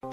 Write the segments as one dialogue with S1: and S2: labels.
S1: 各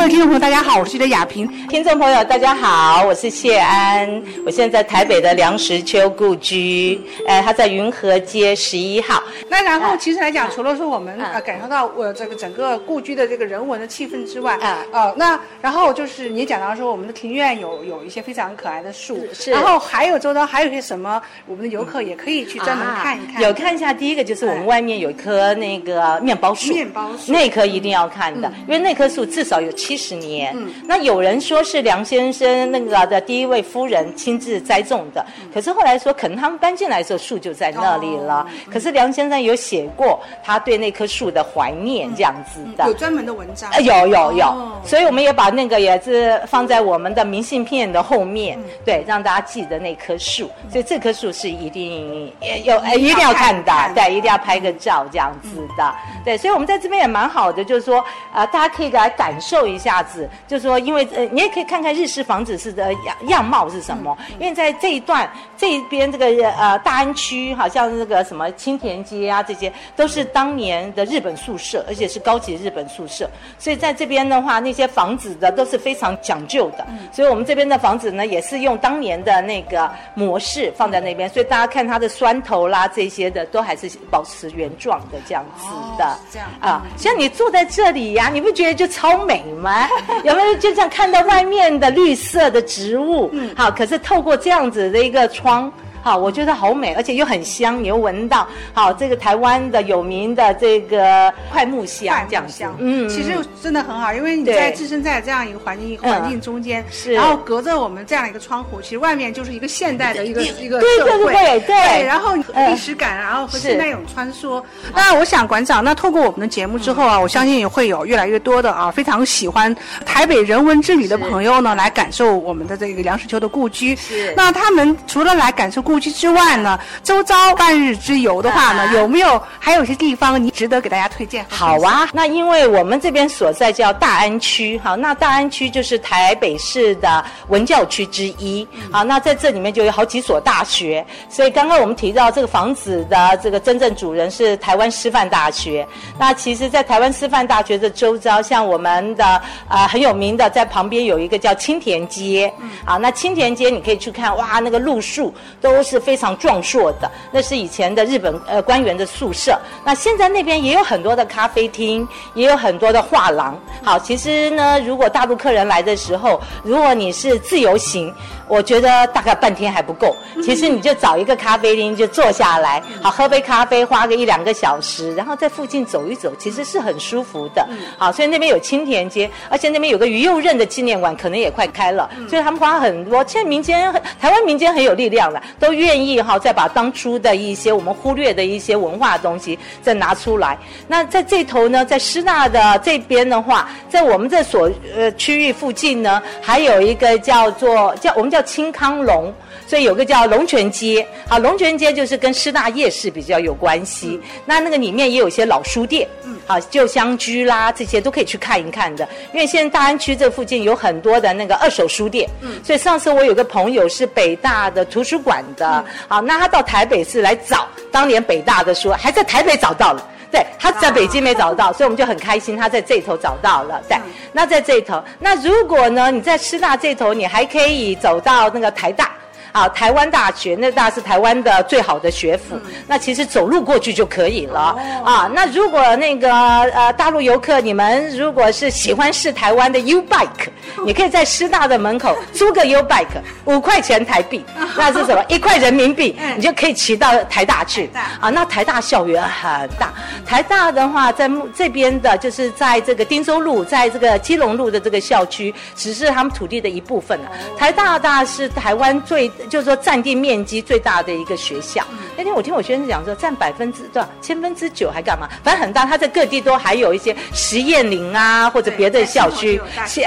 S1: 位听众朋友，大家好，我是的雅萍。
S2: 听众朋友，大家好，我是谢安。我现在在台北的梁实秋故居，呃，他在云和街十一号。
S1: 那然后，其实来讲，除了说我们呃感受到我这个整个故居的这个人文的气氛之外，呃，那然后就是你讲到说我们的庭院有有一些非常可爱的树，
S2: 是。
S1: 然后还有周遭还有些什么，我们的游客也可以去专门看一看。
S2: 有看一下，第一个就是我们外面有一棵那个面包树，
S1: 面包树。
S2: 那棵一定要看的，因为那棵树至少有七。十年，嗯，那有人说是梁先生那个的第一位夫人亲自栽种的，可是后来说可能他们搬进来的时候树就在那里了。可是梁先生有写过他对那棵树的怀念这样子的，
S1: 有专门的文章，
S2: 有有有，所以我们也把那个也是放在我们的明信片的后面，对，让大家记得那棵树。所以这棵树是一定有一定要看的，对，一定要拍个照这样子的，对。所以我们在这边也蛮好的，就是说啊，大家可以来感受一。下子就是说，因为呃，你也可以看看日式房子是的样样貌是什么。因为在这一段这一边这个呃大安区，好像那个什么青田街啊，这些都是当年的日本宿舍，而且是高级日本宿舍。所以在这边的话，那些房子的都是非常讲究的。所以我们这边的房子呢，也是用当年的那个模式放在那边。所以大家看它的砖头啦，这些的都还是保持原状的这样子的。
S1: 这样啊，
S2: 像你坐在这里呀，你不觉得就超美吗？有没有就这样看到外面的绿色的植物？嗯，好，可是透过这样子的一个窗。好，我觉得好美，而且又很香，你又闻到。好，这个台湾的有名的这个快木香，这样
S1: 香，嗯，其实真的很好，因为你在置身在这样一个环境环境中间，是，然后隔着我们这样一个窗户，其实外面就是一个现代的一个一个社会，
S2: 对对，
S1: 然后历史感，然后和现代一种穿梭。那我想馆长，那透过我们的节目之后啊，我相信也会有越来越多的啊非常喜欢台北人文之旅的朋友呢，来感受我们的这个梁实秋的故居。
S2: 是，
S1: 那他们除了来感受故。故居之外呢，周遭半日之游的话呢，有没有还有些地方你值得给大家推荐？
S2: 好啊，那因为我们这边所在叫大安区，好，那大安区就是台北市的文教区之一，好，那在这里面就有好几所大学，所以刚刚我们提到这个房子的这个真正主人是台湾师范大学，那其实，在台湾师范大学的周遭，像我们的呃很有名的，在旁边有一个叫青田街，啊，那青田街你可以去看，哇，那个路树都。是非常壮硕的，那是以前的日本呃官员的宿舍。那现在那边也有很多的咖啡厅，也有很多的画廊。好，其实呢，如果大陆客人来的时候，如果你是自由行，我觉得大概半天还不够。其实你就找一个咖啡厅就坐下来，好喝杯咖啡，花个一两个小时，然后在附近走一走，其实是很舒服的。好，所以那边有青田街，而且那边有个于右任的纪念馆，可能也快开了。所以他们花很多，现在民间台湾民间很有力量了，都。愿意哈，再把当初的一些我们忽略的一些文化东西再拿出来。那在这头呢，在师大的这边的话，在我们这所呃区域附近呢，还有一个叫做叫我们叫清康龙，所以有个叫龙泉街。好，龙泉街就是跟师大夜市比较有关系。那那个里面也有一些老书店，嗯，好旧香居啦，这些都可以去看一看的。因为现在大安区这附近有很多的那个二手书店，嗯，所以上次我有个朋友是北大的图书馆的。的好，那他到台北市来找当年北大的书，还在台北找到了。对，他在北京没找到，所以我们就很开心，他在这头找到了。对，那在这头，那如果呢，你在师大这头，你还可以走到那个台大。啊，台湾大学那大是台湾的最好的学府，那其实走路过去就可以了。啊，那如果那个呃大陆游客，你们如果是喜欢试台湾的 U Bike，你可以在师大的门口租个 U Bike，五块钱台币，那是什么？一块人民币，你就可以骑到台大去。啊，那台大校园很大，台大的话在这边的，就是在这个汀州路，在这个基隆路的这个校区，只是他们土地的一部分了。台大大是台湾最。就是说，占地面积最大的一个学校。那天我听我学生讲说，占百分之多少，千分之九还干嘛？反正很大，它在各地都还有一些实验林啊，或者别的校区，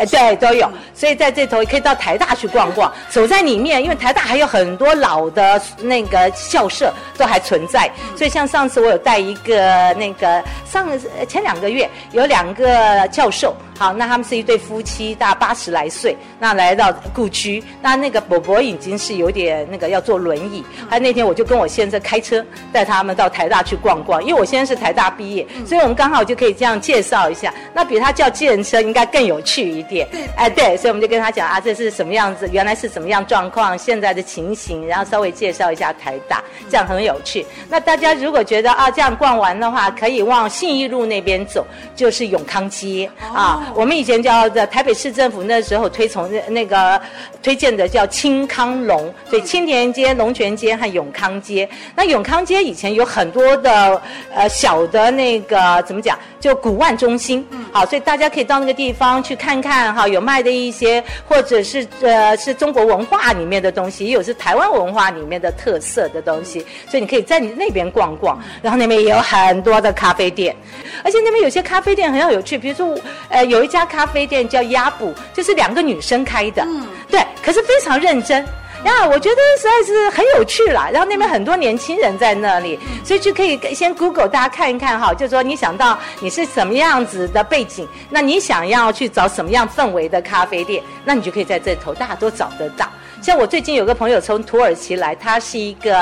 S2: 对，都有。所以在这头可以到台大去逛逛，走在里面，因为台大还有很多老的那个校舍都还存在。所以像上次我有带一个那个上前两个月有两个教授。好，那他们是一对夫妻，大八十来岁，那来到故居，那那个伯伯已经是有点那个要坐轮椅。他那天我就跟我先生开车带他们到台大去逛逛，因为我先生是台大毕业，所以我们刚好就可以这样介绍一下。那比他叫接人车应该更有趣一点。对哎，对，所以我们就跟他讲啊，这是什么样子，原来是什么样状况，现在的情形，然后稍微介绍一下台大，这样很有趣。那大家如果觉得啊，这样逛完的话，可以往信义路那边走，就是永康街啊。我们以前叫的台北市政府那时候推崇那那个推荐的叫清康龙，所以青田街、龙泉街和永康街。那永康街以前有很多的呃小的那个怎么讲，就古玩中心，好，所以大家可以到那个地方去看看哈，有卖的一些或者是呃是中国文化里面的东西，也有是台湾文化里面的特色的东西，所以你可以在你那边逛逛，然后那边也有很多的咖啡店，而且那边有些咖啡店很有趣，比如说呃有。有一家咖啡店叫鸭补，就是两个女生开的，嗯，对，可是非常认真呀，我觉得实在是很有趣啦。然后那边很多年轻人在那里，所以就可以先 Google 大家看一看哈，就说你想到你是什么样子的背景，那你想要去找什么样氛围的咖啡店，那你就可以在这头大家都找得到。像我最近有个朋友从土耳其来，他是一个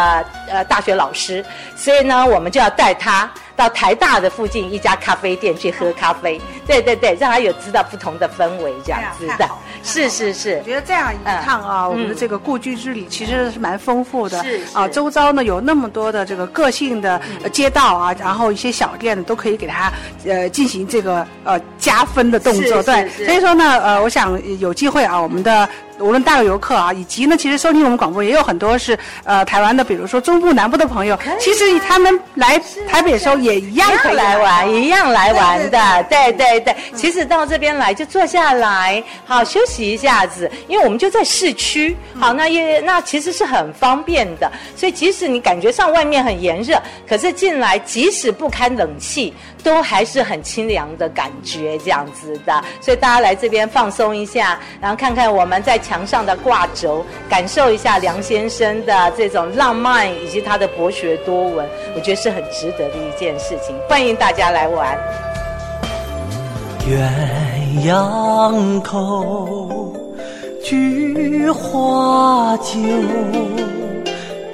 S2: 呃大学老师，所以呢，我们就要带他。到台大的附近一家咖啡店去喝咖啡，对对对，让他有知道不同的氛围这样子的，是是是。
S1: 我觉得这样一趟啊，我们的这个故居之旅其实是蛮丰富的。
S2: 是
S1: 啊，周遭呢有那么多的这个个性的街道啊，然后一些小店都可以给他呃进行这个呃加分的动作。对，所以说呢，呃，我想有机会啊，我们的。无论大陆游客啊，以及呢，其实收听我们广播也有很多是呃台湾的，比如说中部、南部的朋友，其实他们来台北的时候也一样可以
S2: 来玩，一样来玩的，对对对。其实到这边来就坐下来，好休息一下子，因为我们就在市区，好那也那其实是很方便的，所以即使你感觉上外面很炎热，可是进来即使不开冷气。都还是很清凉的感觉，这样子的，所以大家来这边放松一下，然后看看我们在墙上的挂轴，感受一下梁先生的这种浪漫以及他的博学多闻，我觉得是很值得的一件事情。欢迎大家来玩。
S3: 鸳鸯口，菊花酒，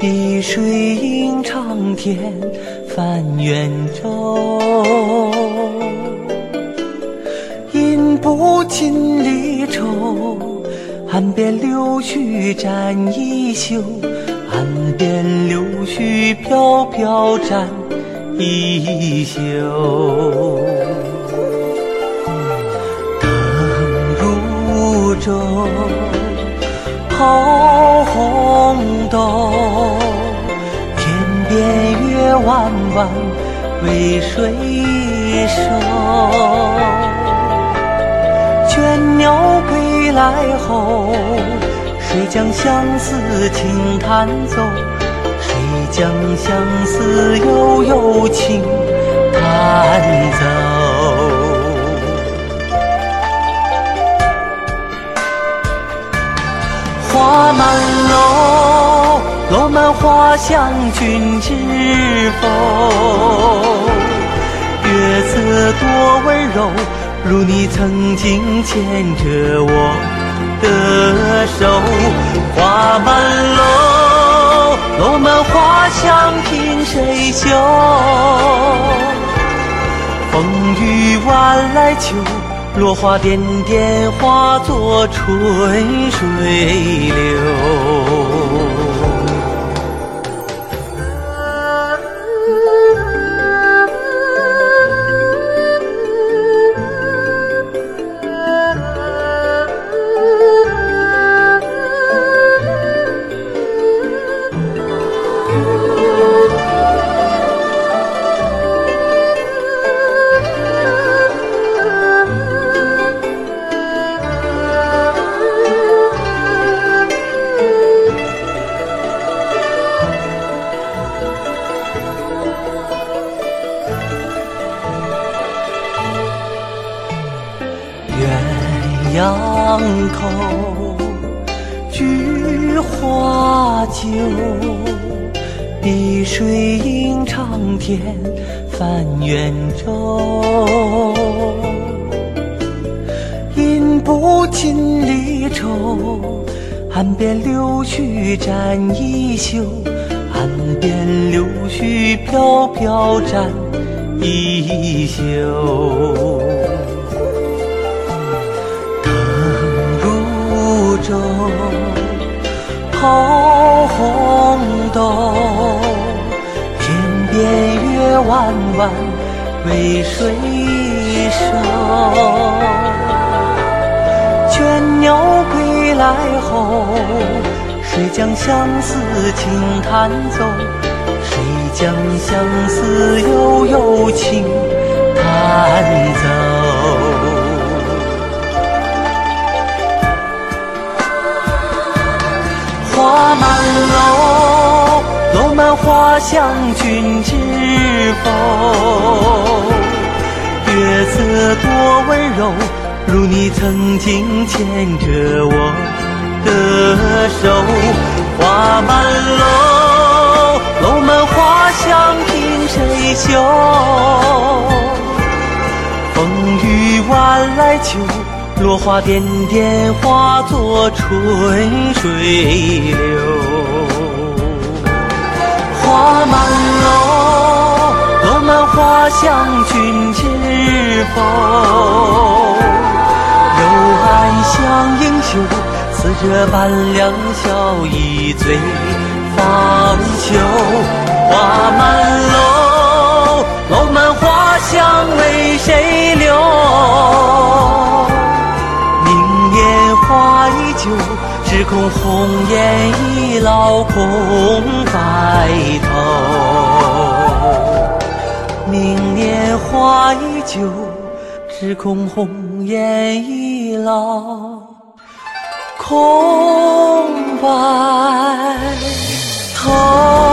S3: 碧水映长天。泛远舟，饮不尽离愁。岸边柳絮沾衣袖，岸边柳絮飘飘沾衣袖。灯如昼，抛红豆。月弯弯为谁收？倦鸟归来后，谁将相思轻弹奏？谁将相思悠悠轻弹奏？花满楼。花香，君知否？月色多温柔，如你曾经牵着我的手。花满楼，落满花香，凭谁嗅？风雨晚来秋，落花点点化作春水流。水映长天，翻远舟。饮不尽离愁，岸边柳絮沾衣袖。岸边柳絮飘飘，沾衣袖。等如舟，抛红豆。边月弯弯为谁守？倦鸟归来后，谁将相思轻弹奏？谁将相思悠悠轻弹奏？花满楼，花香，君知否？月色多温柔，如你曾经牵着我的手。花满楼，楼满花香，凭谁嗅？风雨晚来秋。落花点点化作春水流，花满楼，楼满花香，君知否？幽暗香盈袖，似这般两小一醉方休。花满楼，楼满花香，为谁留？明年花依旧，只恐红颜易老，空白头。明年花依旧，只恐红颜易老，空白头。